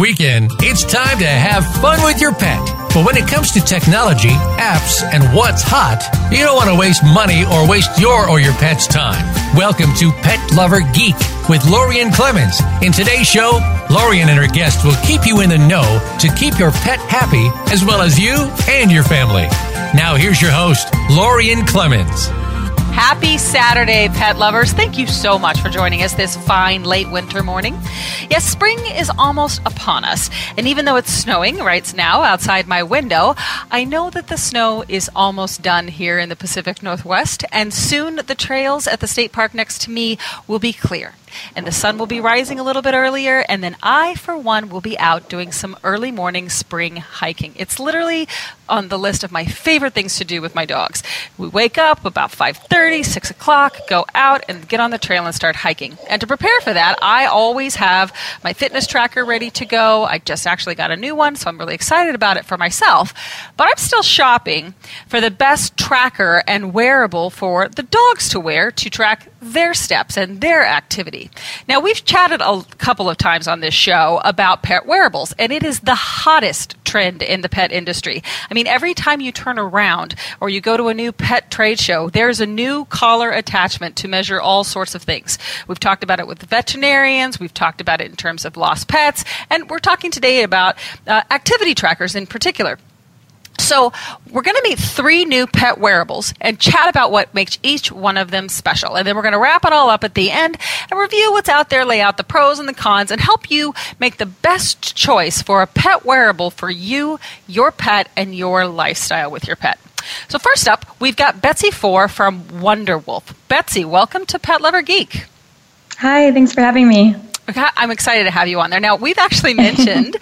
Weekend, it's time to have fun with your pet. But when it comes to technology, apps, and what's hot, you don't want to waste money or waste your or your pet's time. Welcome to Pet Lover Geek with Lorien Clemens. In today's show, Lorien and her guests will keep you in the know to keep your pet happy as well as you and your family. Now, here's your host, Lorien Clemens. Happy Saturday, pet lovers. Thank you so much for joining us this fine late winter morning. Yes, spring is almost upon us. And even though it's snowing right now outside my window, I know that the snow is almost done here in the Pacific Northwest. And soon the trails at the state park next to me will be clear and the sun will be rising a little bit earlier and then I for one will be out doing some early morning spring hiking. It's literally on the list of my favorite things to do with my dogs. We wake up about 5:30, 6 o'clock, go out and get on the trail and start hiking. And to prepare for that, I always have my fitness tracker ready to go. I just actually got a new one, so I'm really excited about it for myself. But I'm still shopping for the best tracker and wearable for the dogs to wear to track their steps and their activity. Now, we've chatted a couple of times on this show about pet wearables, and it is the hottest trend in the pet industry. I mean, every time you turn around or you go to a new pet trade show, there's a new collar attachment to measure all sorts of things. We've talked about it with veterinarians, we've talked about it in terms of lost pets, and we're talking today about uh, activity trackers in particular. So, we're going to meet three new pet wearables and chat about what makes each one of them special. And then we're going to wrap it all up at the end and review what's out there, lay out the pros and the cons, and help you make the best choice for a pet wearable for you, your pet, and your lifestyle with your pet. So, first up, we've got Betsy Fore from Wonder Woof. Betsy, welcome to Pet Lover Geek. Hi, thanks for having me. I'm excited to have you on there. Now, we've actually mentioned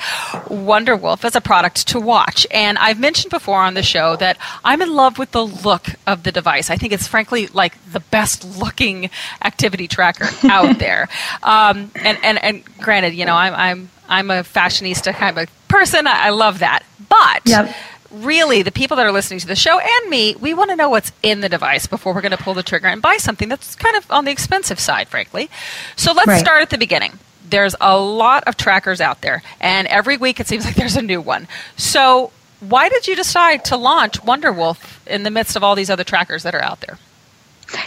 Wonder Woof as a product to watch. And I've mentioned before on the show that I'm in love with the look of the device. I think it's frankly like the best looking activity tracker out there. Um, and, and, and granted, you know, I'm, I'm, I'm a fashionista kind of person. I, I love that. But. Yep really the people that are listening to the show and me, we want to know what's in the device before we're going to pull the trigger and buy something that's kind of on the expensive side, frankly. So let's right. start at the beginning. There's a lot of trackers out there, and every week it seems like there's a new one. So, why did you decide to launch Wonder Woof in the midst of all these other trackers that are out there?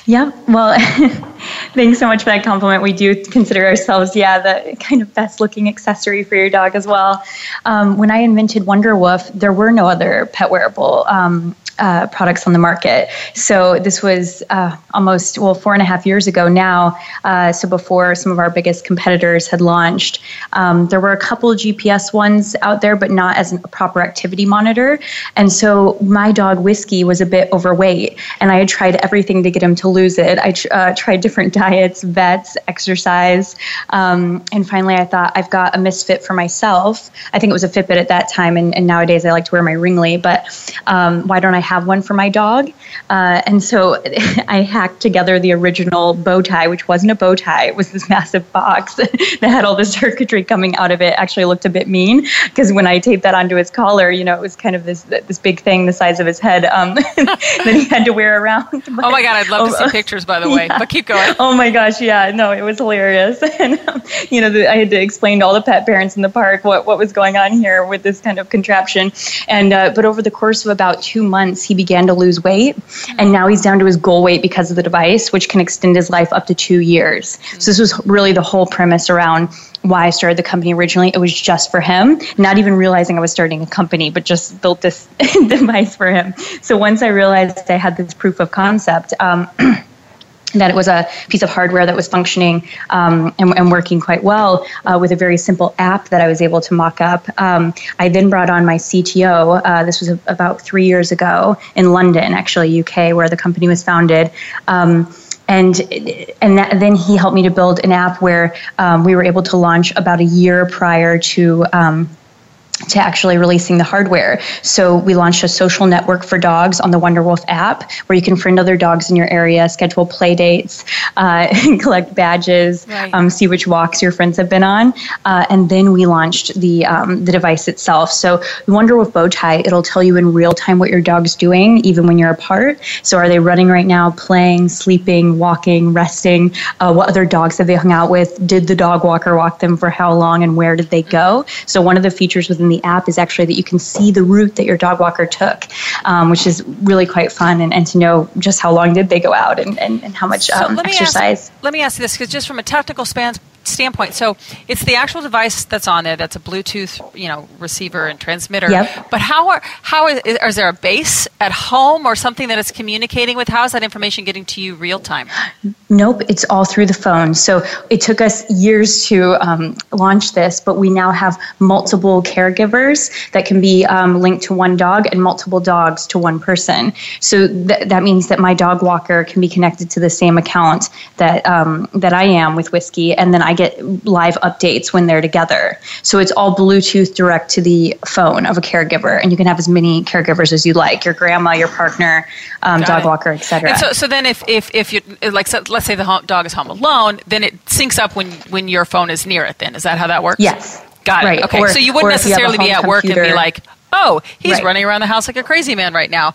Yeah, well, thanks so much for that compliment. We do consider ourselves, yeah, the kind of best looking accessory for your dog as well. Um, when I invented Wonderwoof, there were no other pet wearable um, uh, products on the market. So this was uh, almost well four and a half years ago now. Uh, so before some of our biggest competitors had launched, um, there were a couple GPS ones out there, but not as a proper activity monitor. And so my dog Whiskey was a bit overweight, and I had tried everything to get him to lose it. I uh, tried different diets, vets, exercise, um, and finally I thought I've got a misfit for myself. I think it was a Fitbit at that time, and, and nowadays I like to wear my Ringly. But um, why don't I have one for my dog. Uh, and so I hacked together the original bow tie, which wasn't a bow tie. It was this massive box that had all the circuitry coming out of it. Actually looked a bit mean because when I taped that onto his collar, you know, it was kind of this this big thing the size of his head um, that he had to wear around. But, oh my God, I'd love to see pictures, by the way. Yeah. But keep going. Oh my gosh, yeah, no, it was hilarious. And, um, you know, the, I had to explain to all the pet parents in the park what, what was going on here with this kind of contraption. And, uh, but over the course of about two months, months, he began to lose weight. And now he's down to his goal weight because of the device, which can extend his life up to two years. So, this was really the whole premise around why I started the company originally. It was just for him, not even realizing I was starting a company, but just built this device for him. So, once I realized I had this proof of concept, um, that it was a piece of hardware that was functioning um, and, and, working quite well uh, with a very simple app that I was able to mock up. Um, I then brought on my CTO. Uh, this was a, about three years ago in London, actually, UK, where the company was founded. Um, and and that, then he helped me to build an app where um, we were able to launch about a year prior to um, to actually releasing the hardware. So we launched a social network for dogs on the Wonderwoof app where you can friend other dogs in your area, schedule play dates, uh, collect badges, right. um, see which walks your friends have been on. Uh, and then we launched the, um, the device itself. So the Wonderwoof Bowtie, it'll tell you in real time what your dog's doing, even when you're apart. So are they running right now, playing, sleeping, walking, resting? Uh, what other dogs have they hung out with? Did the dog walker walk them for how long and where did they go? So one of the features within the app is actually that you can see the route that your dog walker took, um, which is really quite fun, and, and to know just how long did they go out and, and, and how much so um, let exercise. Ask, let me ask you this, because just from a technical span, standpoint, so it's the actual device that's on there. That's a Bluetooth, you know, receiver and transmitter. Yep. But how are how is, is there a base at home or something that it's communicating with? How is that information getting to you real time? Nope, it's all through the phone. So it took us years to um, launch this, but we now have multiple caregivers that can be um, linked to one dog and multiple dogs to one person. So th- that means that my dog walker can be connected to the same account that um, that I am with Whiskey, and then I get live updates when they're together. So it's all Bluetooth direct to the phone of a caregiver, and you can have as many caregivers as you like your grandma, your partner, um, dog it. walker, etc. So, so then if, if, if you, like, so let's say the home, dog is home alone, then it syncs up when, when your phone is near it, then. Is that how that works? Yes. Got it. Okay. Or, so you wouldn't necessarily you be at work computer. and be like, oh, he's right. running around the house like a crazy man right now.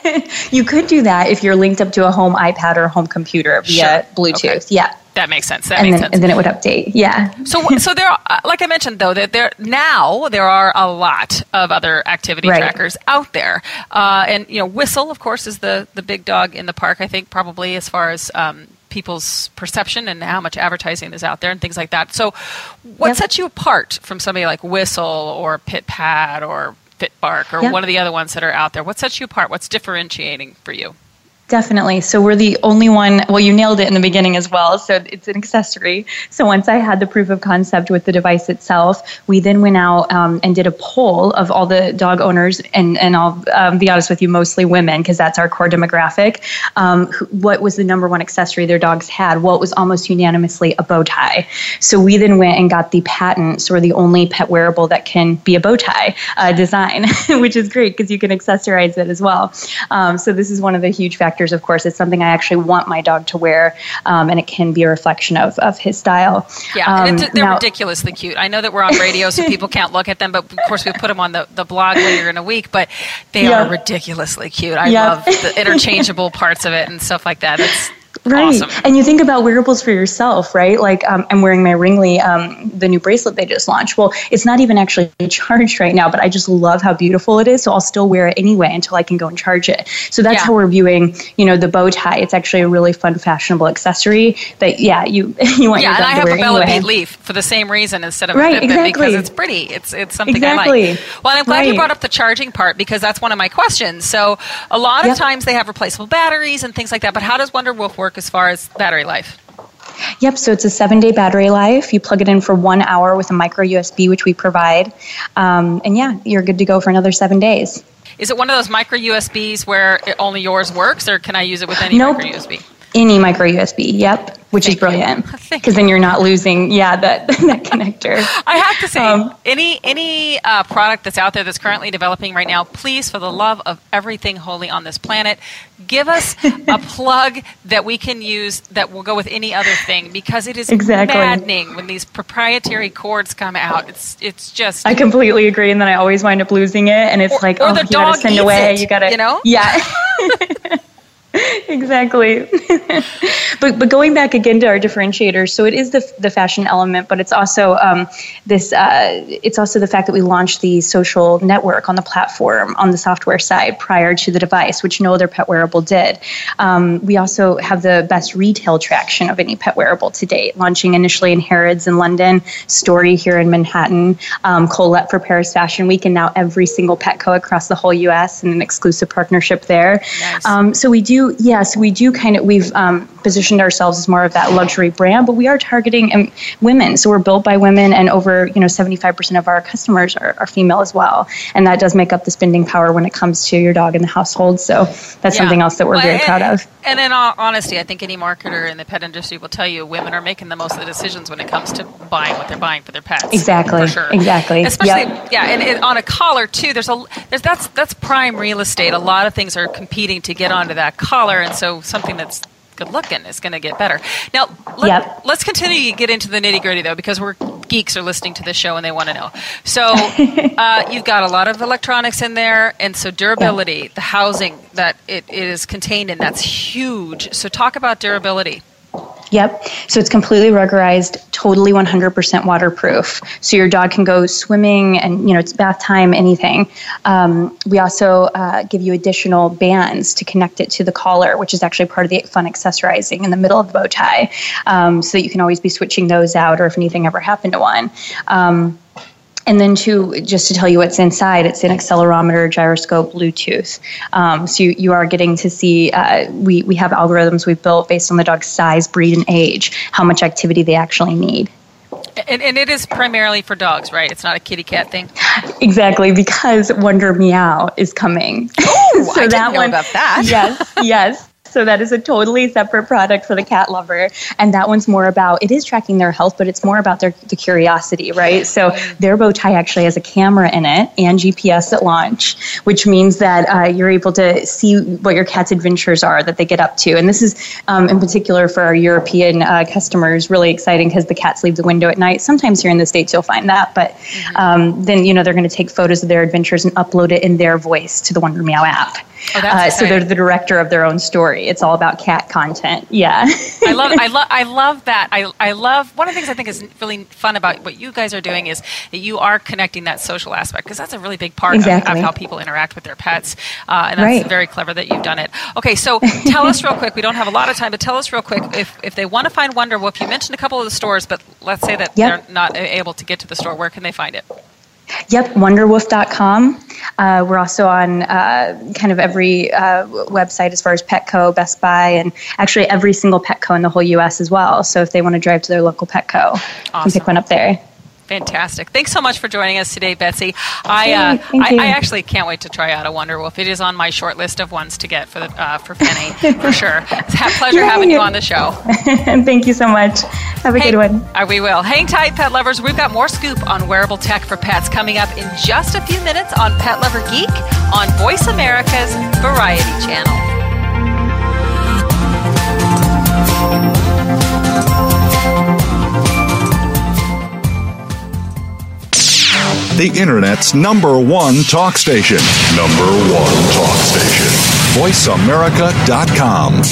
you could do that if you're linked up to a home iPad or home computer via sure. Bluetooth. Okay. Yeah. That makes sense. That and makes then, sense. And then it would update. Yeah. So, so there, are, uh, like I mentioned, though, that there now there are a lot of other activity right. trackers out there, uh, and you know, Whistle, of course, is the the big dog in the park. I think probably as far as um, people's perception and how much advertising is out there and things like that. So, what yep. sets you apart from somebody like Whistle or Pit-Pat or FitBark or yep. one of the other ones that are out there? What sets you apart? What's differentiating for you? Definitely. So we're the only one, well, you nailed it in the beginning as well. So it's an accessory. So once I had the proof of concept with the device itself, we then went out um, and did a poll of all the dog owners, and, and I'll um, be honest with you, mostly women, because that's our core demographic. Um, what was the number one accessory their dogs had? Well, it was almost unanimously a bow tie. So we then went and got the patent. So we're the only pet wearable that can be a bow tie uh, design, which is great because you can accessorize it as well. Um, so this is one of the huge factors of course, it's something I actually want my dog to wear, um, and it can be a reflection of, of his style. Yeah, um, they're now, ridiculously cute. I know that we're on radio, so people can't look at them, but of course, we put them on the, the blog later in a week, but they are ridiculously cute. I love the interchangeable parts of it and stuff like that. It's Right. Awesome. And you think about wearables for yourself, right? Like um, I'm wearing my Ringly, um, the new bracelet they just launched. Well, it's not even actually charged right now, but I just love how beautiful it is. So I'll still wear it anyway until I can go and charge it. So that's yeah. how we're viewing, you know, the bow tie. It's actually a really fun, fashionable accessory that, yeah, you you want yeah, your and I have a Bella anyway. Beat Leaf for the same reason instead of right, a Fitbit exactly. because it's pretty. It's it's something exactly. I like. Well, I'm glad right. you brought up the charging part because that's one of my questions. So a lot of yep. times they have replaceable batteries and things like that, but how does Wonder Woof work as far as battery life? Yep, so it's a seven day battery life. You plug it in for one hour with a micro USB, which we provide. Um, and yeah, you're good to go for another seven days. Is it one of those micro USBs where only yours works, or can I use it with any nope. micro USB? Any micro USB, yep which Thank is brilliant. Because then you're not losing yeah that that connector. I have to say um, any any uh, product that's out there that's currently developing right now please for the love of everything holy on this planet give us a plug that we can use that will go with any other thing because it is exactly. maddening when these proprietary cords come out. It's it's just i completely agree and then i always wind up losing it and it's or, like or oh the you dog gotta send away it, you gotta you know? Yeah exactly. but but going back again to our differentiators, so it is the the fashion element, but it's also um, this. Uh, it's also the fact that we launched the social network on the platform on the software side prior to the device, which no other pet wearable did. Um, we also have the best retail traction of any pet wearable to date, launching initially in Harrods in London, Story here in Manhattan, um, Colette for Paris Fashion Week, and now every single Petco across the whole U.S. and an exclusive partnership there. Nice. Um, so we do, yes, we do kind of we've um, positioned ourselves as more of that luxury brand, but we are targeting um, women. So we're built by women, and over you know 75% of our customers are, are female as well, and that does make up the spending power when it comes to your dog in the household. So that's yeah. something else that we're well, very and, proud of. And in all honesty, I think any marketer in the pet industry will tell you women are making the most of the decisions when it comes to buying what they're buying for their pets. Exactly. For sure. Exactly. Especially yep. yeah, and, and on a collar too. There's a there's that's that's prime real estate. A lot of things are competing to get onto that collar, and so something that's good looking is going to get better. Now, let, yep. let's continue to get into the nitty gritty though, because we're geeks are listening to this show and they want to know. So, uh, you've got a lot of electronics in there, and so durability, yep. the housing that it, it is contained in, that's huge. So, talk about durability. Yep. So it's completely ruggerized, totally 100% waterproof. So your dog can go swimming and, you know, it's bath time, anything. Um, we also uh, give you additional bands to connect it to the collar, which is actually part of the fun accessorizing in the middle of the bow tie. Um, so that you can always be switching those out or if anything ever happened to one. Um, and then to just to tell you what's inside, it's an accelerometer, gyroscope, Bluetooth. Um, so you, you are getting to see. Uh, we we have algorithms we've built based on the dog's size, breed, and age, how much activity they actually need. And, and, it is primarily for dogs, right? It's not a kitty cat thing. Exactly, because Wonder Meow is coming. Oh, so I didn't know one, about that. Yes, yes. So that is a totally separate product for the cat lover. And that one's more about, it is tracking their health, but it's more about their the curiosity, right? So their bow tie actually has a camera in it and GPS at launch, which means that uh, you're able to see what your cat's adventures are that they get up to. And this is um, in particular for our European uh, customers really exciting because the cats leave the window at night. Sometimes here in the States you'll find that, but mm-hmm. um, then, you know, they're going to take photos of their adventures and upload it in their voice to the Wonder Meow app. Oh, uh, so they're the director of their own story. It's all about cat content. Yeah. I love I love I love that. I I love one of the things I think is really fun about what you guys are doing is that you are connecting that social aspect because that's a really big part exactly. of, of, how people interact with their pets. Uh, and that's right. very clever that you've done it. Okay, so tell us real quick. We don't have a lot of time, but tell us real quick if if they want to find Wonder Woof. You mentioned a couple of the stores, but let's say that yep. they're not able to get to the store. Where can they find it? Yep, wonderwoof.com. Uh, we're also on uh, kind of every uh, website as far as Petco, Best Buy, and actually every single Petco in the whole U.S. as well. So if they want to drive to their local Petco, awesome. can pick one up there. Fantastic. Thanks so much for joining us today, Betsy. I, uh, I, I, actually can't wait to try out a Wonder Woof. It is on my short list of ones to get for the, uh, for Penny, for sure. It's a pleasure Yay. having you on the show. And thank you so much. Have a hey, good one. Uh, we will. Hang tight, pet lovers. We've got more scoop on wearable tech for pets coming up in just a few minutes on Pet Lover Geek on Voice America's Variety Channel. The Internet's number one talk station. Number one talk station. VoiceAmerica.com.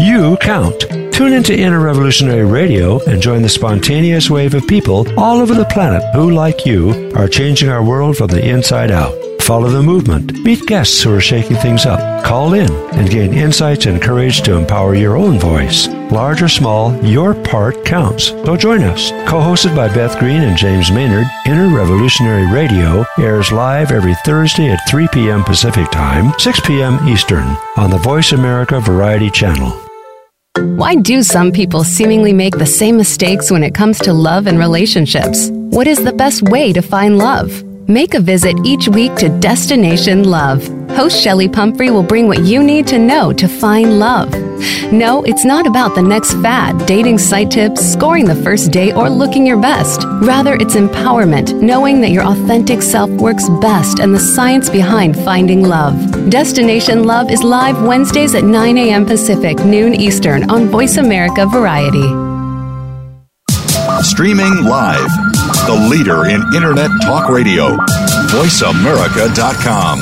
You count. Tune into Inner Revolutionary Radio and join the spontaneous wave of people all over the planet who, like you, are changing our world from the inside out. Follow the movement. Meet guests who are shaking things up. Call in and gain insights and courage to empower your own voice. Large or small, your part counts. So join us. Co-hosted by Beth Green and James Maynard, Inner Revolutionary Radio airs live every Thursday at 3 p.m. Pacific Time, 6 p.m. Eastern on the Voice America Variety Channel. Why do some people seemingly make the same mistakes when it comes to love and relationships? What is the best way to find love? Make a visit each week to Destination Love. Host Shelly Pumphrey will bring what you need to know to find love. No, it's not about the next fad, dating site tips, scoring the first date, or looking your best. Rather, it's empowerment, knowing that your authentic self works best and the science behind finding love. Destination Love is live Wednesdays at 9 a.m. Pacific, noon Eastern on Voice America Variety. Streaming live the leader in Internet talk radio. VoiceAmerica.com.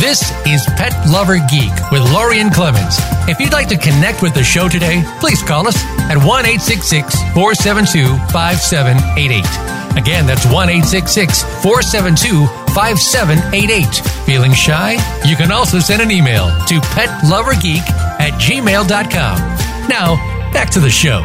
This is Pet Lover Geek with Lorien Clemens. If you'd like to connect with the show today, please call us at 1 866 472 5788. Again, that's 1 472 5788. Feeling shy? You can also send an email to petlovergeek at gmail.com. Now, back to the show.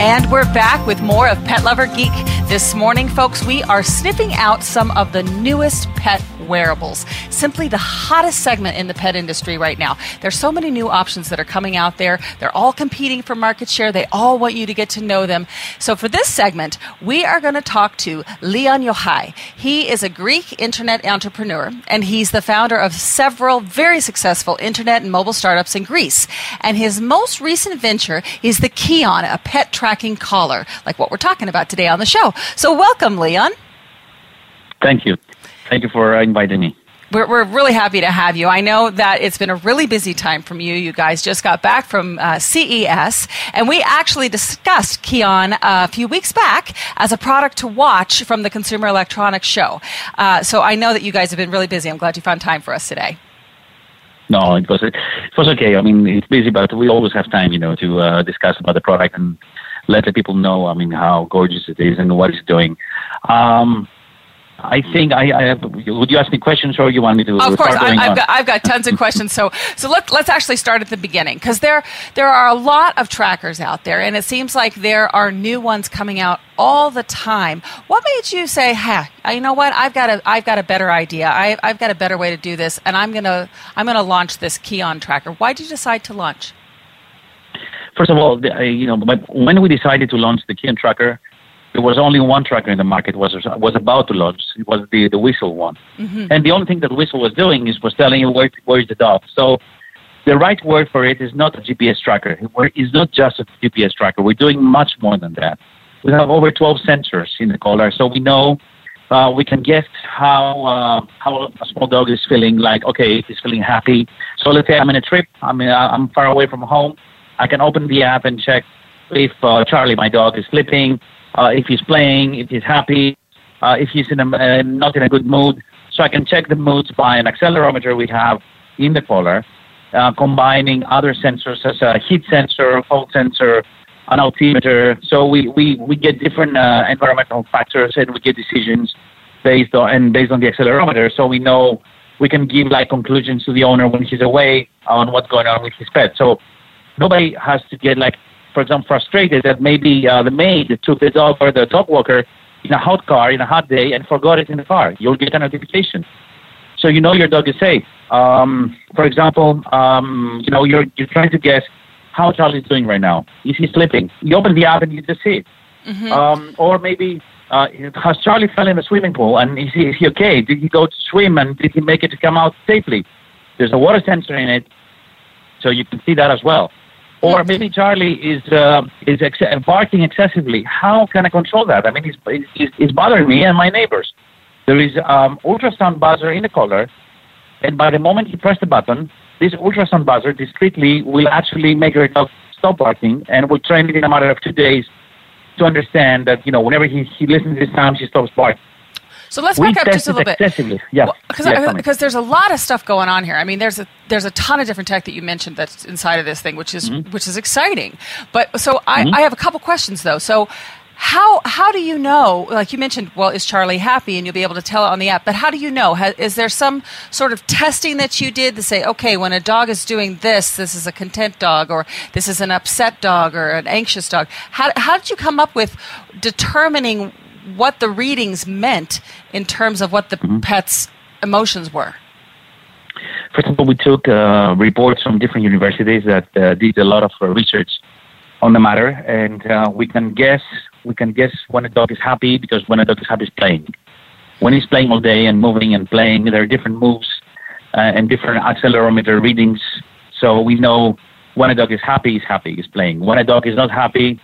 And we're back with more of Pet Lover Geek. This morning, folks, we are sniffing out some of the newest pet wearables. Simply the hottest segment in the pet industry right now. There's so many new options that are coming out there. They're all competing for market share. They all want you to get to know them. So for this segment, we are going to talk to Leon Yohai. He is a Greek internet entrepreneur and he's the founder of several very successful internet and mobile startups in Greece. And his most recent venture is the Kyon, a pet tracking collar, like what we're talking about today on the show. So welcome, Leon. Thank you. Thank you for inviting me. We're, we're really happy to have you. I know that it's been a really busy time from you. You guys just got back from uh, CES, and we actually discussed Kyon a few weeks back as a product to watch from the Consumer Electronics Show. Uh, so I know that you guys have been really busy. I'm glad you found time for us today. No, it was it was okay. I mean, it's busy, but we always have time, you know, to uh, discuss about the product and let the people know. I mean, how gorgeous it is and what it's doing. Um, I think I, I have, would you ask me questions or you want me to? Of course, I, have got I've got tons of questions. So so let let's actually start at the beginning because there there are a lot of trackers out there, and it seems like there are new ones coming out all the time. What made you say, "Hey, you know what? I've got a I've got a better idea. I, I've got a better way to do this, and I'm gonna I'm gonna launch this Kyon tracker." Why did you decide to launch? First of all, you know, when we decided to launch the Kyon tracker there was only one tracker in the market was was about to launch. It was the the whistle one, mm-hmm. and the only thing that whistle was doing is was telling you where where is the dog. So the right word for it is not a GPS tracker. It's not just a GPS tracker. We're doing much more than that. We have over 12 sensors in the collar, so we know uh, we can guess how uh, how a small dog is feeling. Like, okay, he's feeling happy. So let's say I'm in a trip. I'm in, I'm far away from home. I can open the app and check if uh, Charlie, my dog, is sleeping uh, if he's playing, if he's happy, uh, if he's in a, uh, not in a good mood. So I can check the moods by an accelerometer we have in the collar, uh, combining other sensors such as a heat sensor, cold sensor, an altimeter. So we, we, we get different uh, environmental factors and we get decisions based on and based on the accelerometer. So we know we can give like conclusions to the owner when he's away on what's going on with his pet. So nobody has to get like for example, frustrated that maybe uh, the maid took the dog or the dog walker in a hot car in a hot day and forgot it in the car. You'll get a notification. So you know your dog is safe. Um, for example, um, you know, you're, you're trying to guess how Charlie's doing right now. Is he sleeping? You open the app and you just see it. Mm-hmm. Um, or maybe uh, has Charlie fell in the swimming pool and is he, is he okay? Did he go to swim and did he make it to come out safely? There's a water sensor in it, so you can see that as well. Or maybe Charlie is uh, is ex- barking excessively. How can I control that? I mean, it's, it's, he's bothering me and my neighbors. There is um, ultrasound buzzer in the collar, and by the moment you press the button, this ultrasound buzzer discreetly will actually make your dog stop barking, and will train it in a matter of two days to understand that you know whenever he, he listens to this sound, he stops barking. So let's back up just a little bit. Yeah. Because well, because there's a lot of stuff going on here. I mean, there's a there's a ton of different tech that you mentioned that's inside of this thing, which is mm-hmm. which is exciting. But so I, mm-hmm. I have a couple questions though. So how how do you know? Like you mentioned, well, is Charlie happy, and you'll be able to tell it on the app. But how do you know? is there some sort of testing that you did to say, okay, when a dog is doing this, this is a content dog, or this is an upset dog, or an anxious dog? How how did you come up with determining what the readings meant in terms of what the mm-hmm. pet's emotions were? First of all, we took uh, reports from different universities that uh, did a lot of uh, research on the matter, and uh, we can guess we can guess when a dog is happy because when a dog is happy, is playing. When he's playing all day and moving and playing, there are different moves uh, and different accelerometer readings. So we know when a dog is happy, he's happy, he's playing. When a dog is not happy,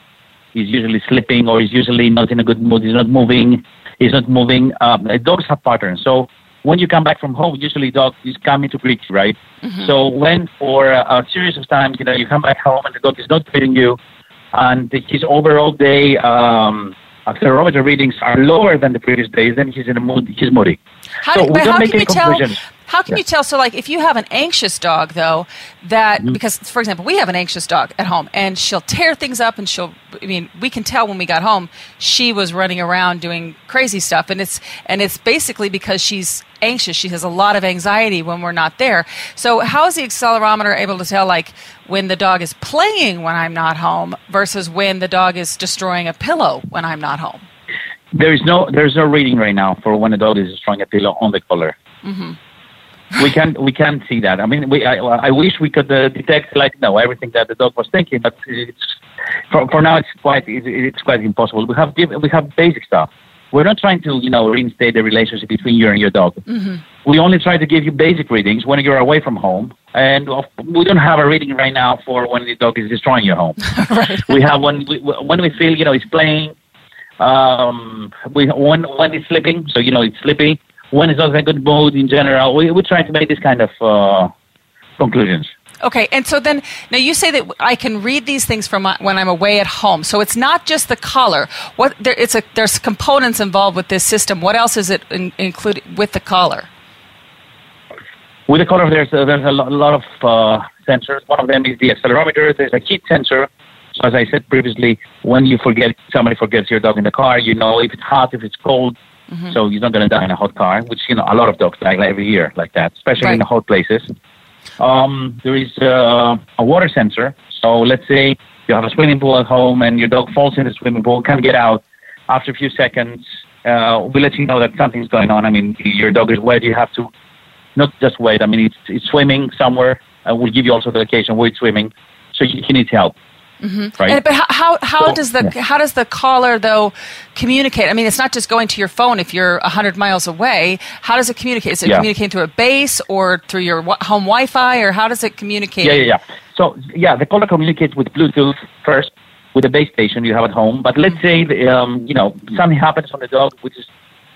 he's usually sleeping or he's usually not in a good mood. He's not moving. He's not moving. Um, dogs have patterns. So when you come back from home, usually dog is coming to greet you, right? Mm-hmm. So when for a, a, series of times, you know, you come back home and the dog is not greeting you, and his overall day um, accelerometer readings are lower than the previous days, then he's in a mood. He's moody. How, so we don't make any conclusions. Tell, How can Yeah. you tell? So, like, if you have an anxious dog, though, that Mm-hmm. because, for example, we have an anxious dog at home, and she'll tear things up, and she'll. I mean, we can tell when we got home, she was running around doing crazy stuff, and it's and it's basically because she's anxious. She has a lot of anxiety when we're not there. So, how is the accelerometer able to tell, like, when the dog is playing when I'm not home versus when the dog is destroying a pillow when I'm not home? There is no there's no reading right now for when a dog is destroying a pillow on the collar. We can we can't see that. I mean, we I, I wish we could uh, detect like no everything that the dog was thinking, but it's for, for now it's quite it, it's quite impossible. We have we have basic stuff. We're not trying to you know reinstate the relationship between you and your dog. We only try to give you basic readings when you're away from home, and we don't have a reading right now for when the dog is destroying your home. We have when we when we feel you know it's playing. Um, we when when it's sleeping, so you know it's sleepy. When it's not in a good mood in general, we we try to make this kind of uh, conclusions. Okay, and so then now you say that I can read these things from my, when I'm away at home. So it's not just the collar. What there, it's a there's components involved with this system. What else is it in, included with the collar? With the color, there's a, there's a lo- lot of uh, sensors. One of them is the accelerometer. There's a heat sensor. So as I said previously, when you forget somebody forgets your dog in the car, you know if it's hot, if it's cold. So you're not going to die in a hot car, which you know a lot of dogs die like every year like that, especially in the hot places. Um, there is uh, a water sensor. So let's say you have a swimming pool at home and your dog falls in the swimming pool, can't get out. After a few seconds, uh, we let you know that something's going on. I mean, your dog is wet. You have to not just wait. I mean, it's, it's swimming somewhere. Uh, we'll give you also the location where it's swimming, so you, he needs help. Right? And, but how how, So, does the yeah. how does the collar though communicate? I mean, it's not just going to your phone if you're hundred miles away. How does it communicate? Is it Yeah. communicating through a base or through your home Wi-Fi, or how does it communicate? Yeah, yeah, yeah. So yeah, the caller communicates with Bluetooth first with the base station you have at home. But let's say the, um, you know something happens on the dog, which is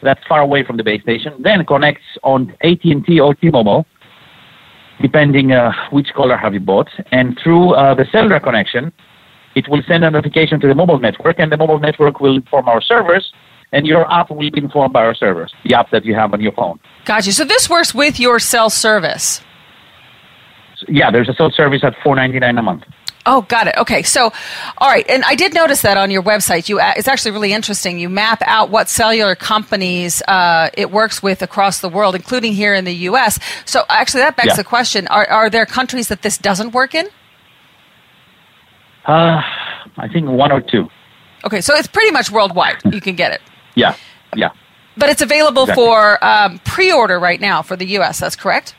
that's far away from the base station. Then connects on AT and T or T-Mobile, depending uh, which color have you bought, and through uh, the cellular connection, it will send a notification to the mobile network, and the mobile network will inform our servers. And your app will be informed by our servers, the app that you have on your phone. Gotcha. So this works with your cell service. So, yeah, there's a cell service at four ninety nine a month. Oh, got it. Okay, so, all right, and I did notice that on your website. You, it's actually really interesting. You map out what cellular companies uh, it works with across the world, including here in the U.S. So, actually, that begs Yeah. the question: Are are there countries that this doesn't work in? Uh, I think one or two. Okay, so it's pretty much worldwide. You can get it, Yeah, yeah. but it's available Exactly. for um, pre-order right now for the U.S. That's correct.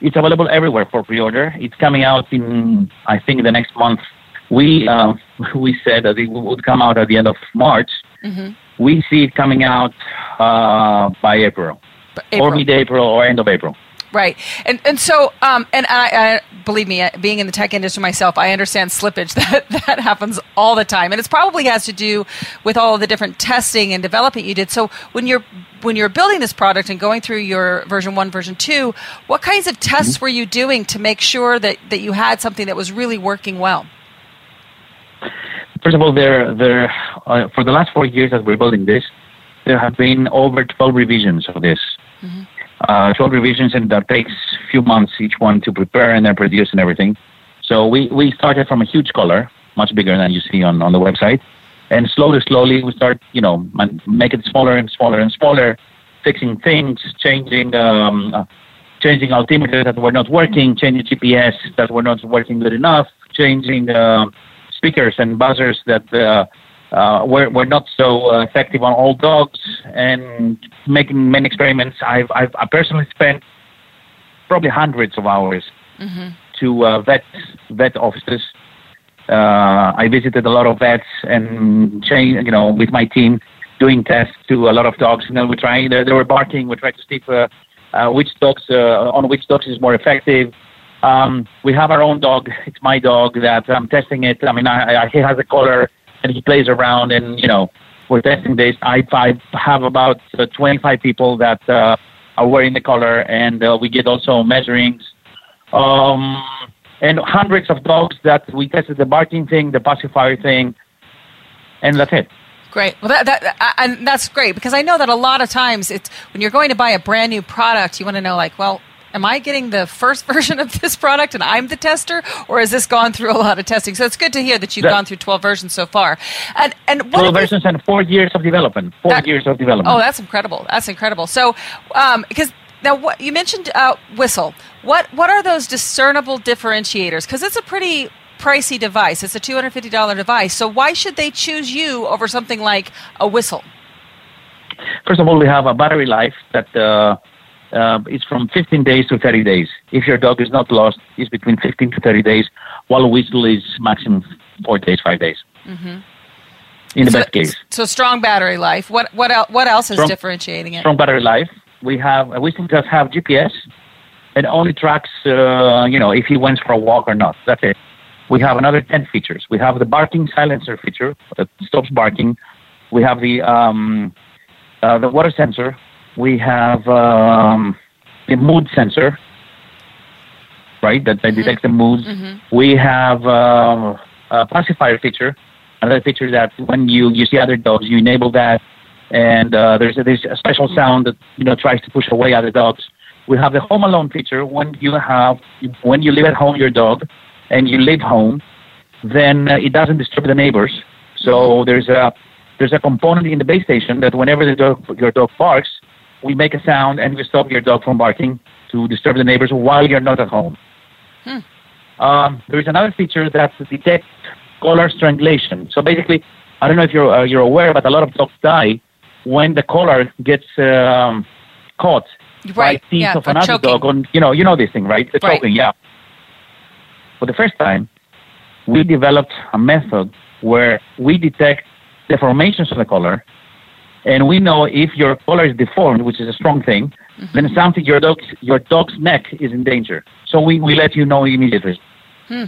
It's available everywhere for pre-order. It's coming out in, I think, the next month. We uh, we said that it would come out at the end of March. We see it coming out uh, by April, But or mid-April, or end of April. Right, and and so um, and I, I believe me, uh, being in the tech industry myself, I understand slippage that that happens all the time, and it probably has to do with all of the different testing and development you did. So when you're when you're building this product and going through your version one, version two, what kinds of tests were you doing to make sure that that you had something that was really working well? First of all, there there uh, for the last four years that we're building this, there have been over 12 revisions of this. Uh, 12 revisions, and that takes a few months each one to prepare and then produce and everything. So we, we started from a huge color, much bigger than you see on, on the website. And slowly, slowly, we start, you know, make it smaller and smaller and smaller, fixing things, changing, um, uh, changing altimeters that were not working, changing GPS that were not working good enough, changing uh, speakers and buzzers that uh, were, were not so uh, effective on all dogs, and making many experiments. I've, I've I personally spent probably hundreds of hours to uh, vet vet offices. Uh, I visited a lot of vets and change, you know, with my team doing tests to a lot of dogs. You know, we're trying they, they were barking. We tried to see uh, uh, which dogs uh, on which dogs is more effective. Um, we have our own dog. It's my dog that I'm testing it. I mean, I, I, he has a collar and he plays around, and you know, we're testing this. I, I have about uh, 25 people that uh, are wearing the collar, and uh, we get also measurings. Um, and hundreds of dogs that we tested the barking thing, the pacifier thing, and that's it. Great. Well, that, that and that's great because I know that a lot of times it's when you're going to buy a brand new product, you want to know like, well, am I getting the first version of this product and I'm the tester, or has this gone through a lot of testing? So it's good to hear that you've that, gone through 12 versions so far. And and 12 versions and four years of development. Four that, years of development. Oh, that's incredible. That's incredible. So, um, because now what you mentioned uh, whistle. What what are those discernible differentiators? Because it's a pretty pricey device. It's a $250 device. So why should they choose you over something like a whistle? First of all, we have a battery life that uh, uh, is from 15 days to 30 days. If your dog is not lost, it's between 15 to 30 days, while a whistle is maximum four days, five days. Mm-hmm. In the so, best case. So strong battery life. What what else? What else is strong, differentiating it? Strong battery life. We have a whistle just have GPS. It only tracks, uh, you know, if he went for a walk or not. That's it. We have another 10 features. We have the barking silencer feature that stops barking. We have the um, uh, the water sensor. We have um, the mood sensor, right? That, that mm-hmm. detects the moods. Mm-hmm. We have uh, a pacifier feature, another feature that when you, you see other dogs, you enable that, and uh, there's a, there's a special sound that you know tries to push away other dogs. We have the home alone feature when you have when you leave at home your dog and you live home, then uh, it doesn't disturb the neighbors. So there's a there's a component in the base station that whenever the dog, your dog barks, we make a sound and we stop your dog from barking to disturb the neighbors while you're not at home. Hmm. Um, there is another feature that detects collar strangulation. So basically, I don't know if you're uh, you're aware, but a lot of dogs die when the collar gets um, caught right. by teeth yeah, of another choking. dog. On you know you know this thing, right? The right. choking, yeah for the first time, we developed a method where we detect deformations of the collar, and we know if your collar is deformed, which is a strong thing, mm-hmm. then something your dog's your dog's neck is in danger. So we, we let you know immediately. Hmm.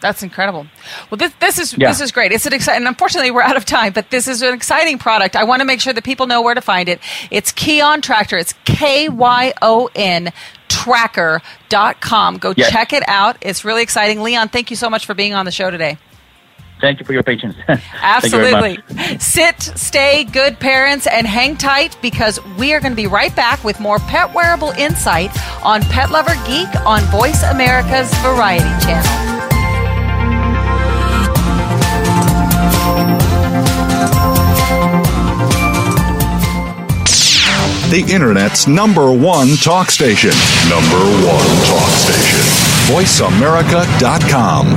That's incredible. Well, this this is yeah. this is great. It's an exciting. Unfortunately, we're out of time, but this is an exciting product. I want to make sure that people know where to find it. It's Kyon tracker. It's K Y O N tracker.com. Go yes. check it out. It's really exciting. Leon, thank you so much for being on the show today. Thank you for your patience. Absolutely. Sit, stay, good parents, and hang tight because we are going to be right back with more pet wearable insight on Pet Lover Geek on Voice America's Variety Channel. the Internet's number one talk station. Number one talk station. VoiceAmerica.com.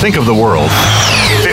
Think of the world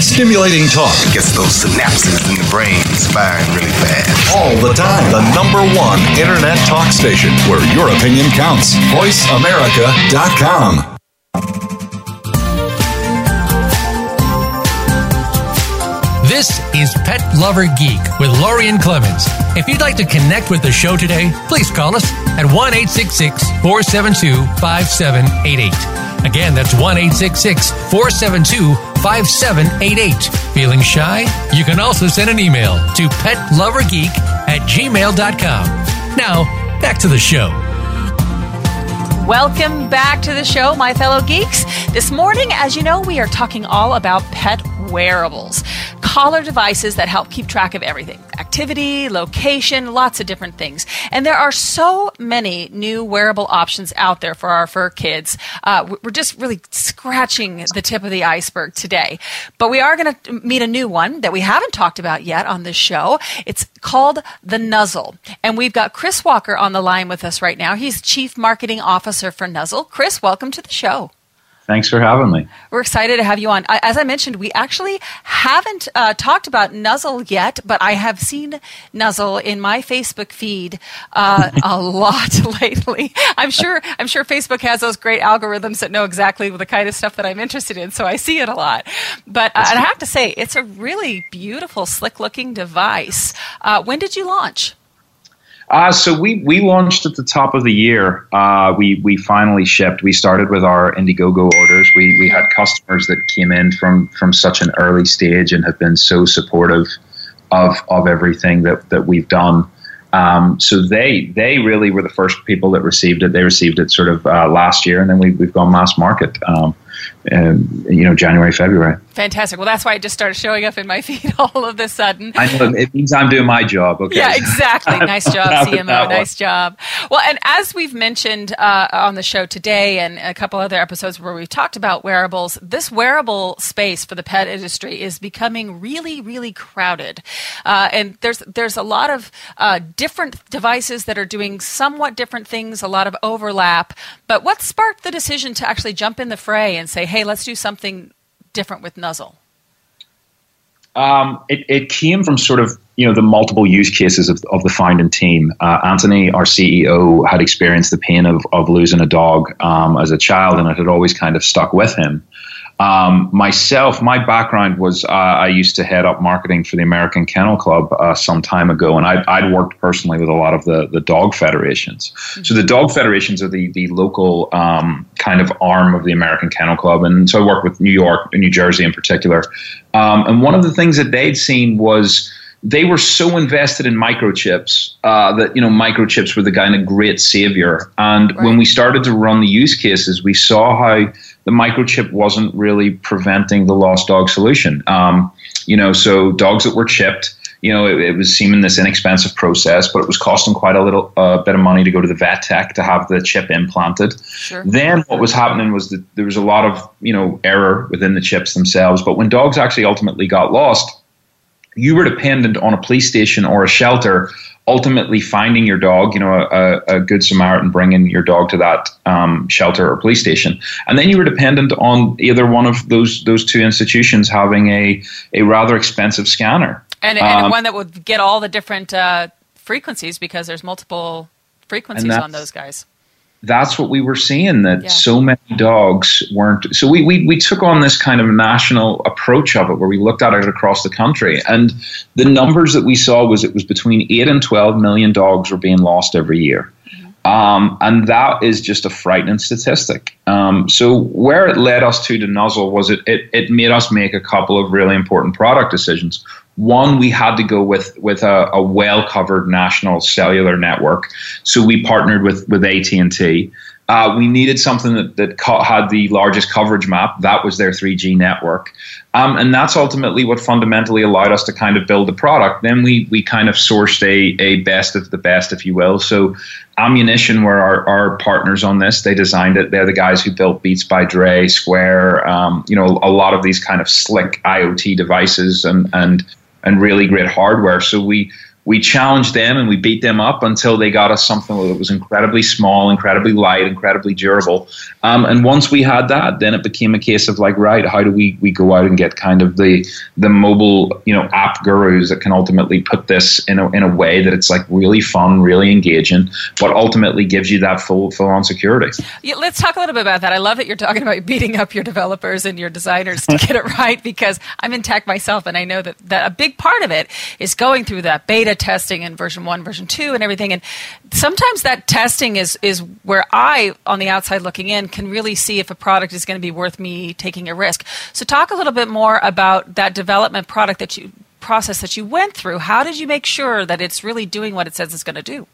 Stimulating talk gets those synapses in the brain firing really fast. All the time. The number one internet talk station where your opinion counts. VoiceAmerica.com. This is Pet Lover Geek with Lorien Clemens. If you'd like to connect with the show today, please call us at 1 472 5788. Again, that's 1 472 5788. Feeling shy? You can also send an email to petlovergeek at gmail.com. Now, back to the show. Welcome back to the show, my fellow geeks. This morning, as you know, we are talking all about pet wearables. collar devices that help keep track of everything activity, location, lots of different things. And there are so many new wearable options out there for our fur kids. Uh, we're just really scratching the tip of the iceberg today. But we are going to meet a new one that we haven't talked about yet on this show. It's called the Nuzzle. And we've got Chris Walker on the line with us right now. He's Chief Marketing Officer for Nuzzle. Chris, welcome to the show. Thanks for having me. We're excited to have you on. As I mentioned, we actually haven't uh, talked about Nuzzle yet, but I have seen Nuzzle in my Facebook feed uh, a lot lately. I'm sure. I'm sure Facebook has those great algorithms that know exactly the kind of stuff that I'm interested in, so I see it a lot. But uh, I have to say, it's a really beautiful, slick-looking device. Uh, when did you launch? Uh, so we, we launched at the top of the year. Uh, we we finally shipped. We started with our Indiegogo orders. We we had customers that came in from from such an early stage and have been so supportive of of everything that that we've done. Um, so they they really were the first people that received it. They received it sort of uh, last year, and then we, we've gone mass market. Um, you know, January, February. Fantastic. Well, that's why it just started showing up in my feed all of a sudden. I know it means I'm doing my job. Okay. Yeah, exactly. Nice job, CMO. Nice job. Well, and as we've mentioned uh, on the show today, and a couple other episodes where we've talked about wearables, this wearable space for the pet industry is becoming really, really crowded, uh, and there's there's a lot of uh, different devices that are doing somewhat different things, a lot of overlap. But what sparked the decision to actually jump in the fray and say, "Hey, let's do something different with Nuzzle? Um, it, it, came from sort of you know the multiple use cases of, of the founding team. Uh, Anthony, our CEO, had experienced the pain of, of losing a dog um, as a child, and it had always kind of stuck with him. Um, myself, my background was uh, I used to head up marketing for the American Kennel Club uh, some time ago, and I'd, I'd, worked personally with a lot of the, the dog federations. Mm-hmm. So the dog federations are the, the local um, kind of arm of the American Kennel Club, and so I worked with New York, New Jersey in particular. Um, and one of the things that they'd seen was they were so invested in microchips uh, that you know microchips were the kind of great savior. And right. when we started to run the use cases, we saw how the microchip wasn't really preventing the lost dog solution. Um, you know, so dogs that were chipped, you know, it, it, was seeming this inexpensive process, but it was costing quite a little uh, bit of money to go to the vet tech to have the chip implanted. Sure. Then what was happening was that there was a lot of you know error within the chips themselves. But when dogs actually ultimately got lost, you were dependent on a police station or a shelter ultimately finding your dog, you know, a, a good Samaritan bringing your dog to that um, shelter or police station, and then you were dependent on either one of those those two institutions having a a rather expensive scanner, and, and um, one that would get all the different uh, frequencies because there's multiple frequencies on those guys that's what we were seeing that yeah. so many dogs weren't so we, we we took on this kind of national approach of it where we looked at it across the country and the numbers that we saw was it was between 8 and 12 million dogs were being lost every year mm-hmm. um, and that is just a frightening statistic um, so where it led us to the nuzzle was it, it it made us make a couple of really important product decisions one, we had to go with with a, a well covered national cellular network, so we partnered with with AT and T. Uh, we needed something that, that had the largest coverage map. That was their 3G network. Um, and that's ultimately what fundamentally allowed us to kind of build the product. Then we, we kind of sourced a, a best of the best, if you will. So Ammunition were our, our partners on this. They designed it. They're the guys who built Beats by Dre, Square, um, you know, a lot of these kind of slick IoT devices and, and and really great hardware. So we we challenged them and we beat them up until they got us something that was incredibly small, incredibly light, incredibly durable. Um, and once we had that, then it became a case of like, right, how do we, we go out and get kind of the the mobile, you know, app gurus that can ultimately put this in a in a way that it's like really fun, really engaging, but ultimately gives you that full full on security. Yeah, let's talk a little bit about that. I love that you're talking about beating up your developers and your designers to get it right because I'm in tech myself and I know that, that a big part of it is going through that beta testing and version one, version two, and everything. And sometimes that testing is is where I, on the outside looking in, can really see if a product is going to be worth me taking a risk. So, talk a little bit more about that development product that you process that you went through. How did you make sure that it's really doing what it says it's going to do?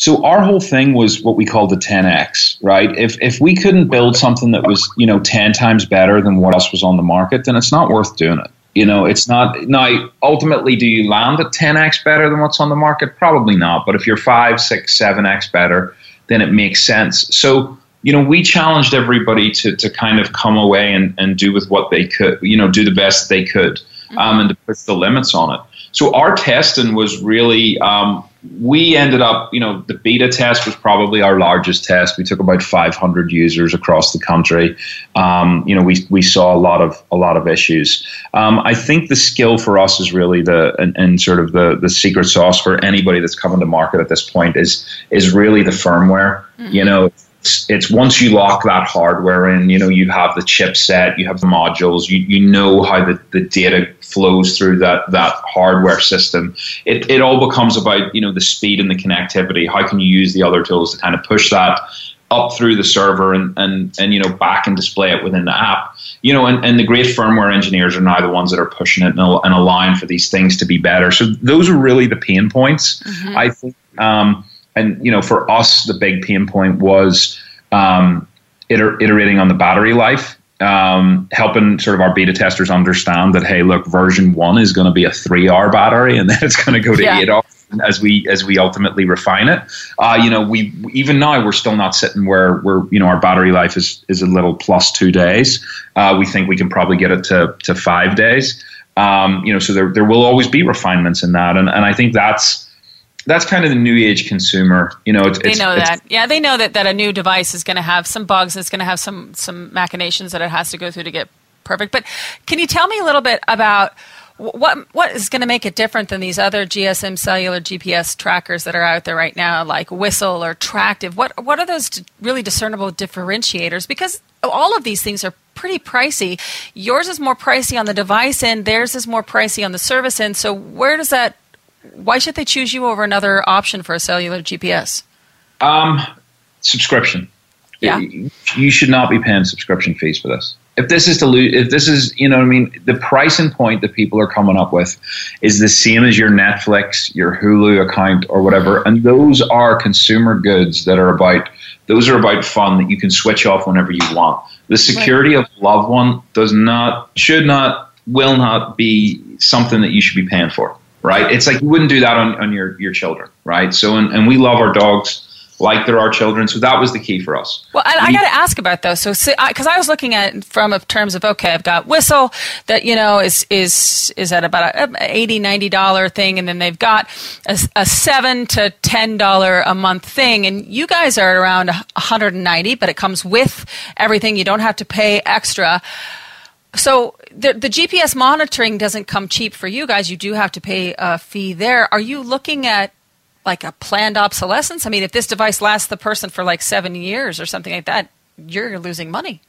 So our whole thing was what we called the 10x, right? If if we couldn't build something that was, you know, 10 times better than what else was on the market, then it's not worth doing it. You know, it's not now. Ultimately, do you land at 10x better than what's on the market? Probably not. But if you're five, six, seven x better, then it makes sense. So you know, we challenged everybody to to kind of come away and, and do with what they could. You know, do the best they could, um, mm-hmm. and to push the limits on it. So our testing was really um, we ended up, you know, the beta test was probably our largest test. We took about 500 users across the country. Um, you know, we, we saw a lot of a lot of issues. Um, I think the skill for us is really the and, and, sort of the the secret sauce for anybody that's coming to market at this point is is really the firmware. Mm-hmm. You know, it's, it's once you lock that hardware in, you know, you have the chipset, you have the modules, you, you know how the, the data flows through that, that hardware system. It, it all becomes about, you know, the speed and the connectivity. How can you use the other tools to kind of push that up through the server and, and, and you know, back and display it within the app? You know, and, and the great firmware engineers are now the ones that are pushing it and, and allowing for these things to be better. So those are really the pain points. Mm-hmm. I think, um, and you know, for us, the big pain point was um, iter- iterating on the battery life. Um, helping sort of our beta testers understand that hey, look, version one is going to be a three-hour battery, and then it's going to go to yeah. eight hours as we as we ultimately refine it. Uh, you know, we even now we're still not sitting where we're you know our battery life is is a little plus two days. Uh, we think we can probably get it to to five days. Um, you know, so there there will always be refinements in that, and and I think that's that's kind of the new age consumer. You know, it's, they it's, know that. Yeah, they know that, that a new device is going to have some bugs. It's going to have some some machinations that it has to go through to get perfect. But can you tell me a little bit about what what is going to make it different than these other GSM cellular GPS trackers that are out there right now, like Whistle or Tractive? What what are those really discernible differentiators? Because all of these things are pretty pricey. Yours is more pricey on the device end. Theirs is more pricey on the service end. So where does that why should they choose you over another option for a cellular GPS? Um, subscription. Yeah. You should not be paying subscription fees for this. If this is to lose, if this is, you know what I mean, the pricing point that people are coming up with is the same as your Netflix, your Hulu account, or whatever. And those are consumer goods that are about, those are about fun that you can switch off whenever you want. The security right. of loved one does not, should not, will not be something that you should be paying for right? It's like you wouldn't do that on, on your, your children, right? So, and, and we love our dogs like they're our children. So that was the key for us. Well, I, I got to ask about those. So, because I, I, was looking at from a terms of okay, I've got Whistle that you know is is is at about a 80 90 dollar thing, and then they've got a, a seven to ten dollar a month thing, and you guys are around 190, but it comes with everything. You don't have to pay extra. So the, the GPS monitoring doesn't come cheap for you guys. You do have to pay a fee there. Are you looking at like a planned obsolescence? I mean, if this device lasts the person for like seven years or something like that, you're losing money.